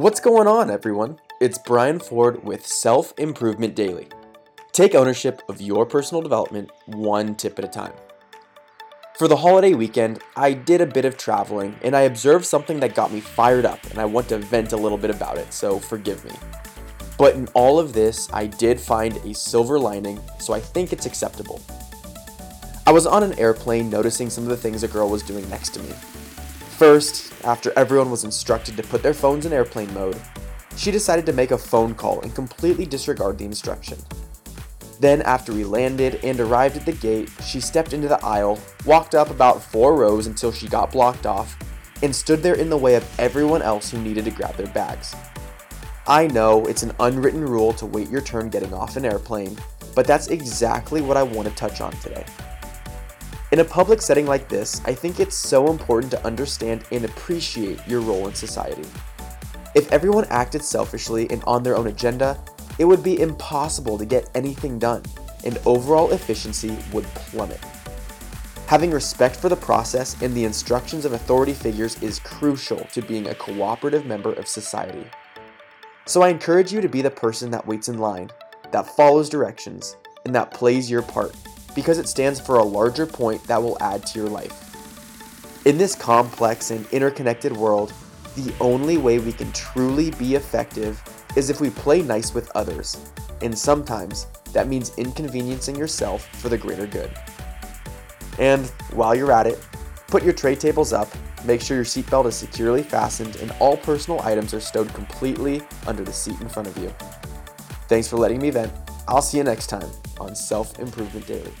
What's going on, everyone? It's Brian Ford with Self Improvement Daily. Take ownership of your personal development one tip at a time. For the holiday weekend, I did a bit of traveling and I observed something that got me fired up, and I want to vent a little bit about it, so forgive me. But in all of this, I did find a silver lining, so I think it's acceptable. I was on an airplane noticing some of the things a girl was doing next to me. First, after everyone was instructed to put their phones in airplane mode, she decided to make a phone call and completely disregard the instruction. Then, after we landed and arrived at the gate, she stepped into the aisle, walked up about four rows until she got blocked off, and stood there in the way of everyone else who needed to grab their bags. I know it's an unwritten rule to wait your turn getting off an airplane, but that's exactly what I want to touch on today. In a public setting like this, I think it's so important to understand and appreciate your role in society. If everyone acted selfishly and on their own agenda, it would be impossible to get anything done, and overall efficiency would plummet. Having respect for the process and the instructions of authority figures is crucial to being a cooperative member of society. So I encourage you to be the person that waits in line, that follows directions, and that plays your part because it stands for a larger point that will add to your life. In this complex and interconnected world, the only way we can truly be effective is if we play nice with others, and sometimes that means inconveniencing yourself for the greater good. And while you're at it, put your tray tables up, make sure your seatbelt is securely fastened, and all personal items are stowed completely under the seat in front of you. Thanks for letting me vent. I'll see you next time on Self Improvement Daily.